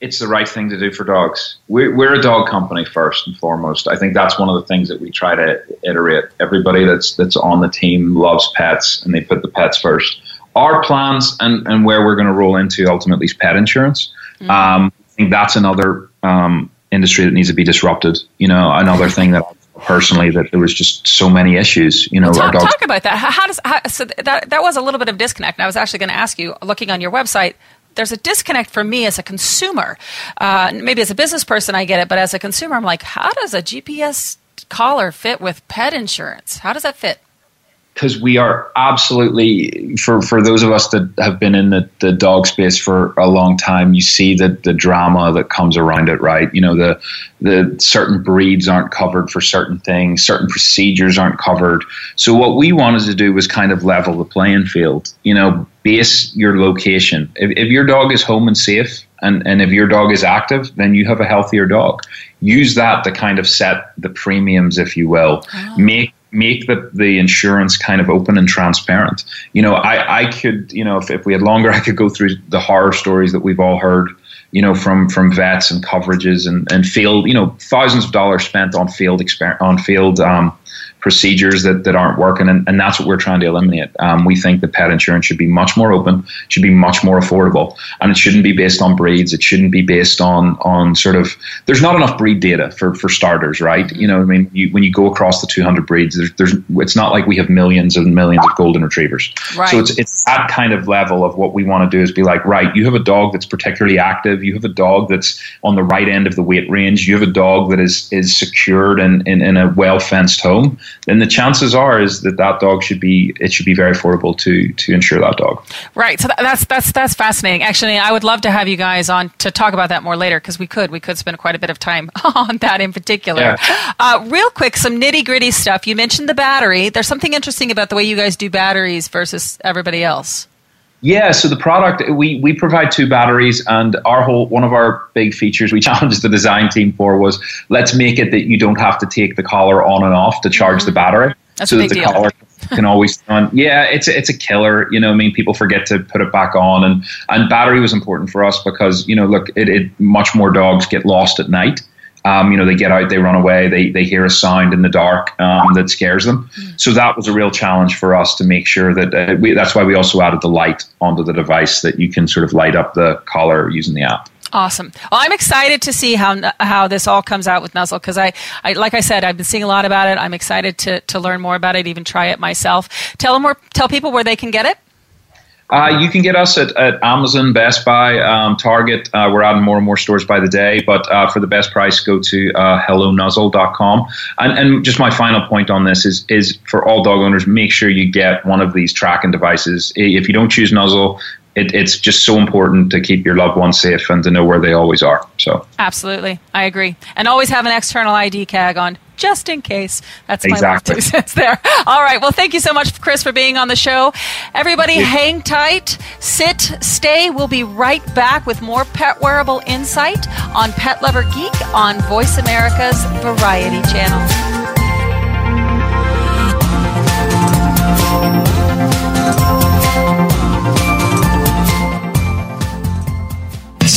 It's the right thing to do for dogs. We're, we're a dog company first and foremost. I think that's one of the things that we try to iterate. Everybody that's that's on the team loves pets and they put the pets first. Our plans and, and where we're going to roll into ultimately is pet insurance. Mm-hmm. Um, think that's another um, industry that needs to be disrupted. You know, another thing that personally that there was just so many issues. You know, well, talk, talk, about that. How, how does how, so that that was a little bit of disconnect. And I was actually going to ask you, looking on your website. There's a disconnect for me as a consumer. Uh, maybe as a business person, I get it, but as a consumer, I'm like, how does a GPS collar fit with pet insurance? How does that fit? Because we are absolutely for for those of us that have been in the, the dog space for a long time you see the the drama that comes around it right you know the the certain breeds aren't covered for certain things certain procedures aren't covered so what we wanted to do was kind of level the playing field you know base your location if, if your dog is home and safe and, and if your dog is active, then you have a healthier dog. Use that to kind of set the premiums, if you will. Oh. Make make the, the insurance kind of open and transparent. You know, I, I could, you know, if, if we had longer, I could go through the horror stories that we've all heard, you know, from, from vets and coverages and, and field, you know, thousands of dollars spent on field exper- on field um, procedures that, that aren't working, and, and that's what we're trying to eliminate. Um, we think that pet insurance should be much more open, should be much more affordable, and it shouldn't be based on breeds. It shouldn't be based on on sort of. There's not enough breed data for for starters, right? You know, I mean, you, when you go across the 200 breeds, there's, there's it's not like we have millions and millions of golden retrievers. Right. So it's it's that kind of level of what we want to do is be like, right, you have a dog that's particularly active, you have a dog that's on the right end of the weight range, you have a dog that is is secured in, in, in a well fenced home, then the chances are is that that dog should be it should be very affordable to to insure that dog. Right. So that's that's that's fascinating. Actually, I would love to have you guys on to talk about that more later because we could we could spend quite a bit of time on that in particular. Yeah. Uh, real quick, some nitty gritty stuff. You mentioned the battery. There's something interesting about the way you guys do batteries versus everybody else. Yeah, so the product we we provide two batteries, and our whole one of our big features we challenged the design team for was let's make it that you don't have to take the collar on and off to charge mm-hmm. the battery, That's so that the deal. collar can always on. Yeah, it's a, it's a killer. You know, I mean, people forget to put it back on, and and battery was important for us because you know, look, it, it much more dogs get lost at night. Um, you know, they get out, they run away, they, they hear a sound in the dark um, that scares them. Mm. So that was a real challenge for us to make sure that uh, we, that's why we also added the light onto the device that you can sort of light up the collar using the app. Awesome. Well, I'm excited to see how how this all comes out with Nuzzle because I, I, like I said, I've been seeing a lot about it. I'm excited to, to learn more about it, even try it myself. Tell them where, tell people where they can get it. Uh, you can get us at, at Amazon, Best Buy, um, Target. Uh, we're adding more and more stores by the day, but uh, for the best price, go to uh, hellonuzzle.com. And, and just my final point on this is, is for all dog owners, make sure you get one of these tracking devices. If you don't choose Nuzzle, it, it's just so important to keep your loved ones safe and to know where they always are. So absolutely, I agree, and always have an external ID tag on just in case. That's my exactly. two cents there. All right. Well, thank you so much, Chris, for being on the show. Everybody, hang tight, sit, stay. We'll be right back with more pet wearable insight on Pet Lover Geek on Voice America's Variety Channel.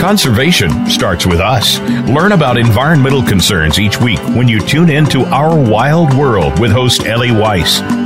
Conservation starts with us. Learn about environmental concerns each week when you tune in to Our Wild World with host Ellie Weiss.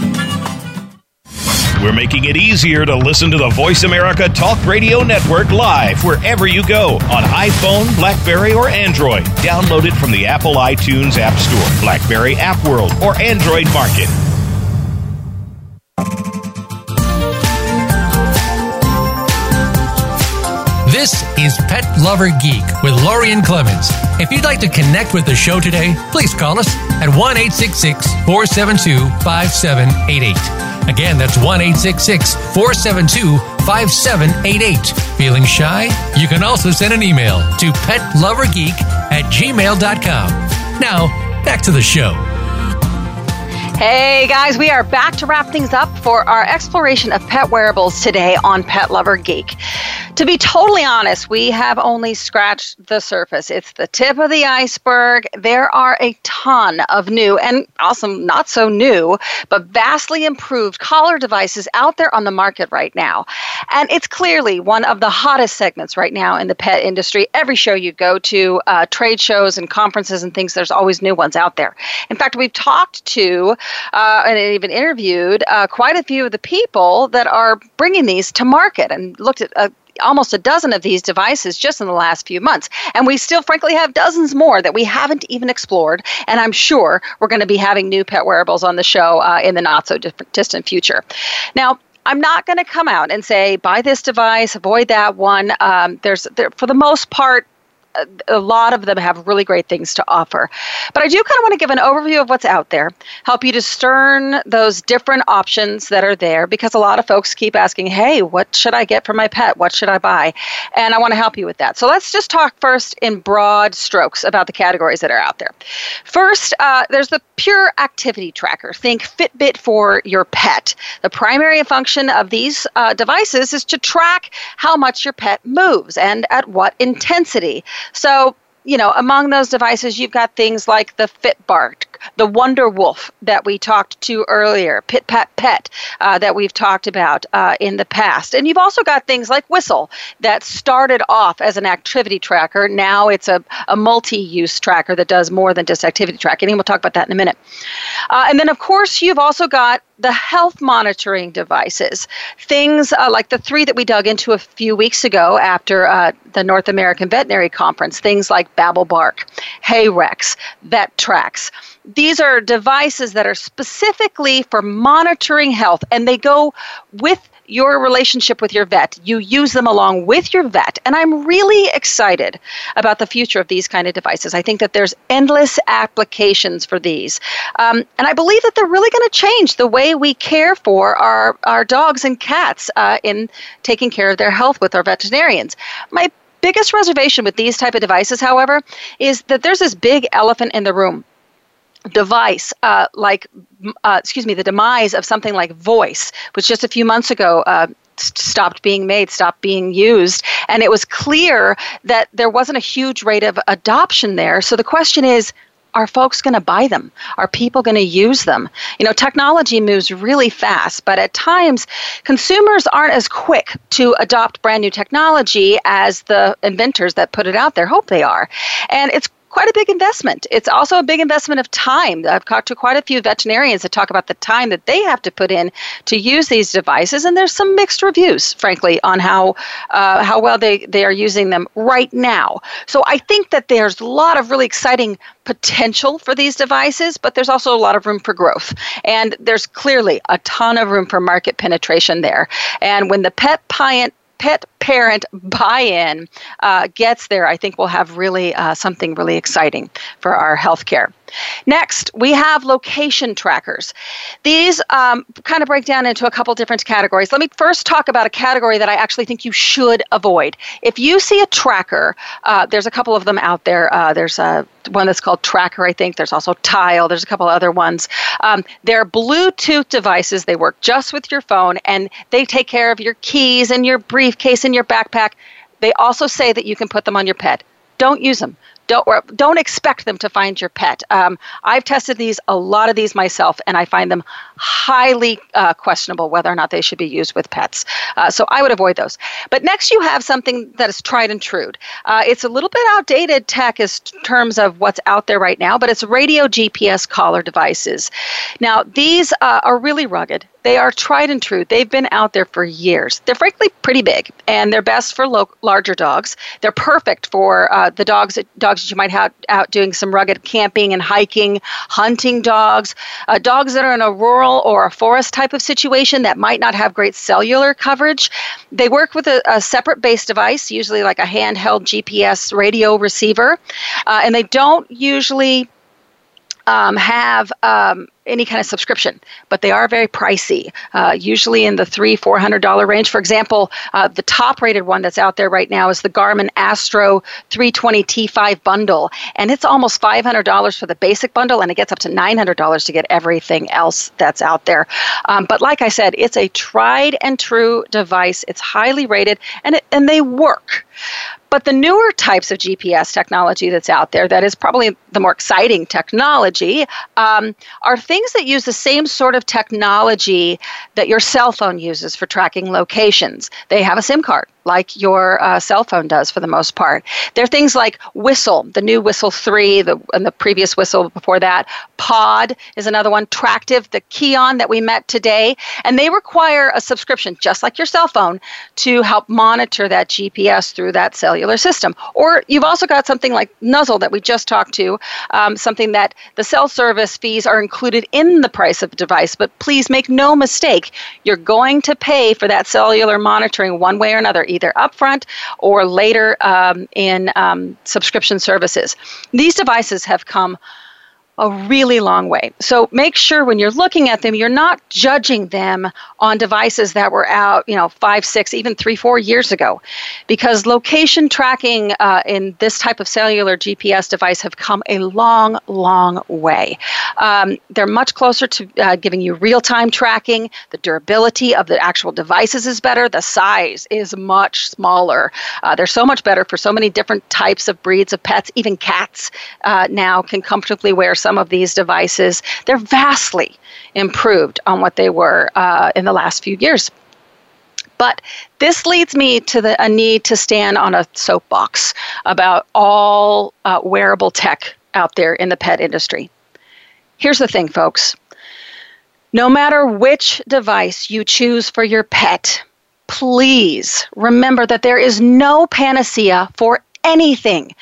We're making it easier to listen to the Voice America Talk Radio Network live wherever you go on iPhone, Blackberry, or Android. Download it from the Apple iTunes App Store, Blackberry App World, or Android Market. This is Pet Lover Geek with Lorien Clemens. If you'd like to connect with the show today, please call us at 1 472 5788. Again, that's 1 472 5788. Feeling shy? You can also send an email to petlovergeek at gmail.com. Now, back to the show. Hey guys, we are back to wrap things up for our exploration of pet wearables today on Pet Lover Geek. To be totally honest, we have only scratched the surface. It's the tip of the iceberg. There are a ton of new and awesome, not so new, but vastly improved collar devices out there on the market right now. And it's clearly one of the hottest segments right now in the pet industry. Every show you go to, uh, trade shows and conferences and things, there's always new ones out there. In fact, we've talked to uh, and even interviewed uh, quite a few of the people that are bringing these to market and looked at uh, almost a dozen of these devices just in the last few months. And we still, frankly, have dozens more that we haven't even explored. And I'm sure we're going to be having new pet wearables on the show uh, in the not so distant future. Now, I'm not going to come out and say buy this device, avoid that one. Um, there's there, for the most part, a lot of them have really great things to offer. But I do kind of want to give an overview of what's out there, help you discern those different options that are there because a lot of folks keep asking, hey, what should I get for my pet? What should I buy? And I want to help you with that. So let's just talk first in broad strokes about the categories that are out there. First, uh, there's the pure activity tracker. Think Fitbit for your pet. The primary function of these uh, devices is to track how much your pet moves and at what intensity. So, you know, among those devices, you've got things like the FitBark, the Wonder Woof that we talked to earlier, Pit Pat Pet uh, that we've talked about uh, in the past. And you've also got things like Whistle that started off as an activity tracker. Now it's a, a multi use tracker that does more than just activity tracking. And we'll talk about that in a minute. Uh, and then, of course, you've also got the health monitoring devices, things uh, like the three that we dug into a few weeks ago after uh, the North American Veterinary Conference, things like BabelBark, HeyRex, VetTrax. These are devices that are specifically for monitoring health, and they go with your relationship with your vet. You use them along with your vet. And I'm really excited about the future of these kind of devices. I think that there's endless applications for these. Um, and I believe that they're really going to change the way we care for our, our dogs and cats uh, in taking care of their health with our veterinarians. My biggest reservation with these type of devices however is that there's this big elephant in the room device uh, like uh, excuse me the demise of something like Voyce which just a few months ago uh, stopped being made stopped being used and it was clear that there wasn't a huge rate of adoption there so the question is are folks going to buy them? Are people going to use them? You know, technology moves really fast, but at times consumers aren't as quick to adopt brand new technology as the inventors that put it out there hope they are. And it's quite a big investment. It's also a big investment of time. I've talked to quite a few veterinarians that talk about the time that they have to put in to use these devices, and there's some mixed reviews, frankly, on how uh, how well they, they are using them right now. So I think that there's a lot of really exciting potential for these devices, but there's also a lot of room for growth. And there's clearly a ton of room for market penetration there. And when the pet pet parent buy-in uh, gets there, I think we'll have really uh, something really exciting for our healthcare. Next, we have location trackers. These um, kind of break down into a couple different categories. Let me first talk about a category that I actually think you should avoid. If you see a tracker, uh, there's a couple of them out there. Uh, there's a one that's called TrackR, I think. There's also Tile. There's a couple other ones. Um, they're Bluetooth devices. They work just with your phone, and they take care of your keys and your briefcase and your backpack. They also say that you can put them on your pet. Don't use them don't or don't expect them to find your pet. Um, I've tested these a lot of these myself, and I find them highly uh, questionable whether or not they should be used with pets. Uh, so I would avoid those. But next, you have something that is tried and true. Uh, it's a little bit outdated tech as terms of what's out there right now, but it's radio GPS collar devices. Now these uh, are really rugged. They are tried and true. They've been out there for years. They're frankly pretty big, and they're best for lo- larger dogs. They're perfect for uh, the dogs that, dogs that you might have out doing some rugged camping and hiking, hunting dogs, uh, dogs that are in a rural or a forest type of situation that might not have great cellular coverage. They work with a, a separate base device, usually like a handheld GPS radio receiver, uh, and they don't usually um, have um, any kind of subscription, but they are very pricey, uh, usually in the three, four hundred dollar range. For example, uh, the top rated one that's out there right now is the Garmin Astro 320 T5 bundle, and it's almost five hundred dollars for the basic bundle, and it gets up to nine hundred dollars to get everything else that's out there. Um, but like I said, it's a tried and true device. It's highly rated, and it, and they work. But the newer types of GPS technology that's out there, that is probably the more exciting technology, um, are things that use the same sort of technology that your cell phone uses for tracking locations. They have a SIM card like your uh, cell phone does for the most part. There are things like Whistle, the new Whistle 3, the, and the previous Whistle before that. Pod is another one. Tractive, the Kyon that we met today. And they require a subscription, just like your cell phone, to help monitor that GPS through that cellular system. Or you've also got something like Nuzzle that we just talked to, um, something that the cell service fees are included in the price of the device. But please make no mistake, you're going to pay for that cellular monitoring one way or another either upfront or later um, in um, subscription services. These devices have come a really long way. So make sure when you're looking at them, you're not judging them on devices that were out, you know, five, six, even three, four years ago, because location tracking uh, in this type of cellular GPS device have come a long, long way. Um, they're much closer to uh, giving you real-time tracking. The durability of the actual devices is better. The size is much smaller. Uh, they're so much better for so many different types of breeds of pets. Even cats uh, now can comfortably wear some of these devices. They're vastly improved on what they were uh, in the last few years. But this leads me to the, a need to stand on a soapbox about all uh, wearable tech out there in the pet industry. Here's the thing, folks no matter which device you choose for your pet, please remember that there is no panacea for anything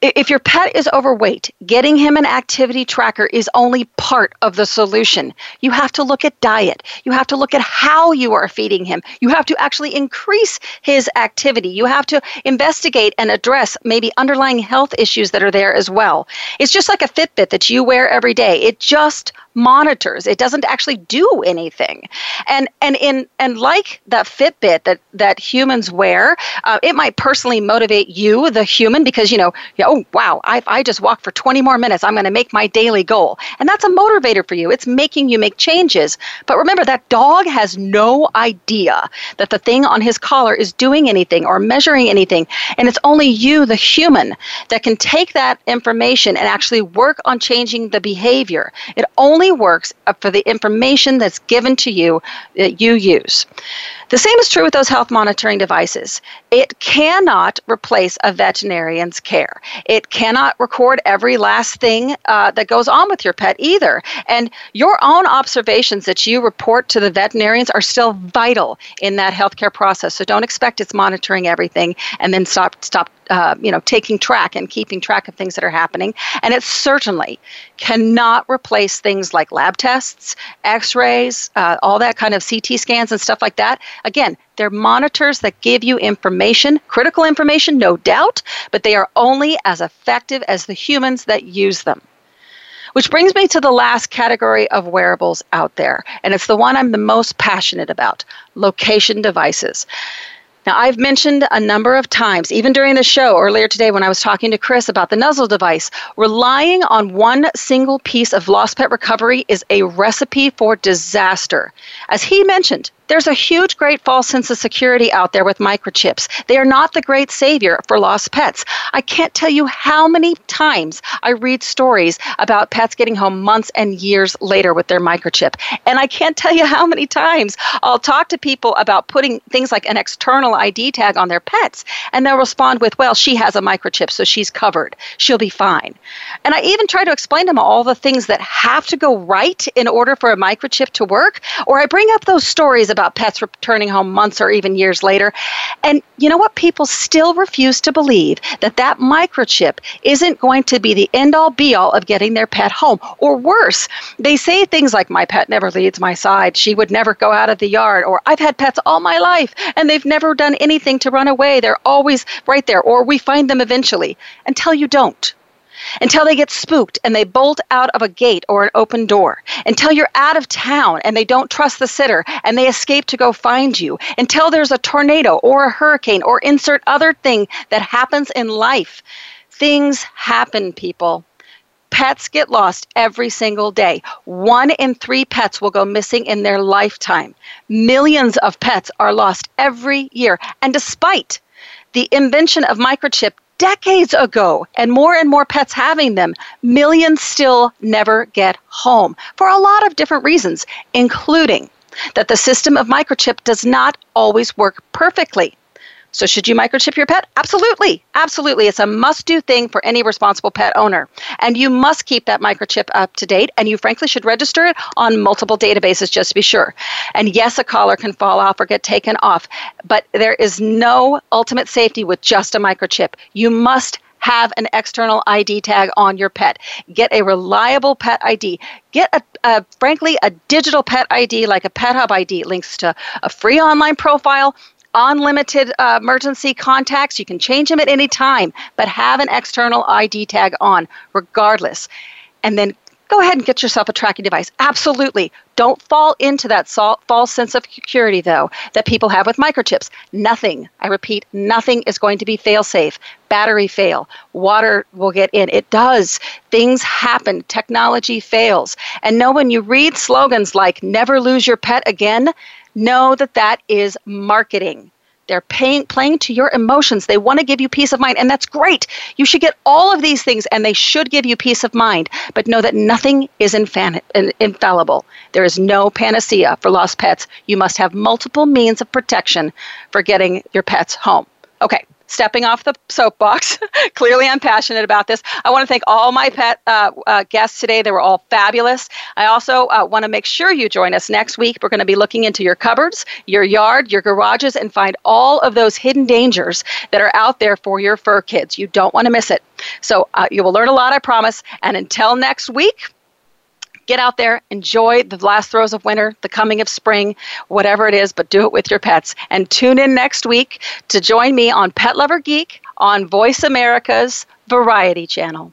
if your pet is overweight, getting him an activity tracker is only part of the solution. You have to look at diet. You have to look at how you are feeding him. You have to actually increase his activity. You have to investigate and address maybe underlying health issues that are there as well. It's just like a Fitbit that you wear every day. It just monitors. It doesn't actually do anything. And and in and like that Fitbit that that humans wear, uh, it might personally motivate you, the human, because you know, oh wow, I I just walked for 20 more minutes. I'm going to make my daily goal, and that's a motivator for you. It's making you make changes. But remember, that dog has no idea that the thing on his collar is doing anything or measuring anything, and it's only you, the human, that can take that information and actually work on changing the behavior. It only only works for the information that's given to you that you use. The same is true with those health monitoring devices. It cannot replace a veterinarian's care. It cannot record every last thing uh, that goes on with your pet either. And your own observations that you report to the veterinarians are still vital in that healthcare process. So don't expect it's monitoring everything and then stop stop uh, you know taking track and keeping track of things that are happening. And it certainly cannot replace things like lab tests, X-rays, uh, all that kind of CT scans and stuff like that. Again, they're monitors that give you information, critical information, no doubt, but they are only as effective as the humans that use them. Which brings me to the last category of wearables out there, and it's the one I'm the most passionate about location devices. Now, I've mentioned a number of times, even during the show earlier today when I was talking to Chris about the Nuzzle device, relying on one single piece of lost pet recovery is a recipe for disaster. As he mentioned, there's a huge, great false sense of security out there with microchips. They are not the great savior for lost pets. I can't tell you how many times I read stories about pets getting home months and years later with their microchip. And I can't tell you how many times I'll talk to people about putting things like an external ID tag on their pets, and they'll respond with, well, she has a microchip, so she's covered. She'll be fine. And I even try to explain to them all the things that have to go right in order for a microchip to work, or I bring up those stories pets returning home months or even years later. And you know what? People still refuse to believe that that microchip isn't going to be the end all be all of getting their pet home. Or worse, they say things like, My pet never leaves my side. She would never go out of the yard. Or I've had pets all my life and they've never done anything to run away. They're always right there. Or we find them eventually until you don't until they get spooked and they bolt out of a gate or an open door, until you're out of town and they don't trust the sitter and they escape to go find you, until there's a tornado or a hurricane or insert other thing that happens in life. Things happen, people. Pets get lost every single day. One in three pets will go missing in their lifetime. Millions of pets are lost every year. And despite the invention of microchip decades ago, and more and more pets having them, millions still never get home for a lot of different reasons, including that the system of microchip does not always work perfectly. So, should you microchip your pet? Absolutely. Absolutely. It's a must do thing for any responsible pet owner. And you must keep that microchip up to date. And you, frankly, should register it on multiple databases just to be sure. And yes, a collar can fall off or get taken off, but there is no ultimate safety with just a microchip. You must have an external ID tag on your pet. Get a reliable pet ID. Get a, a, frankly a digital pet ID like a Pet Hub ID. links to a free online profile unlimited uh, emergency contacts. You can change them at any time, but have an external ID tag on regardless. And then go ahead and get yourself a tracking device. Absolutely. Don't fall into that false sense of security, though, that people have with microchips. Nothing, I repeat, nothing is going to be fail safe. Battery fail, water will get in. It does. Things happen. Technology fails. And know when you read slogans like never lose your pet again, know that that is marketing. They're paying, playing to your emotions. They want to give you peace of mind, and that's great. You should get all of these things, and they should give you peace of mind. But know that nothing is infan- infallible. There is no panacea for lost pets. You must have multiple means of protection for getting your pets home. Okay, stepping off the soapbox. Clearly, I'm passionate about this. I want to thank all my pet uh, uh, guests today. They were all fabulous. I also uh, want to make sure you join us next week. We're going to be looking into your cupboards, your yard, your garages, and find all of those hidden dangers that are out there for your fur kids. You don't want to miss it. So, uh, you will learn a lot, I promise. And until next week, get out there, enjoy the last throes of winter, the coming of spring, whatever it is, but do it with your pets. And tune in next week to join me on Pet Lover Geek on Voice America's Variety Channel.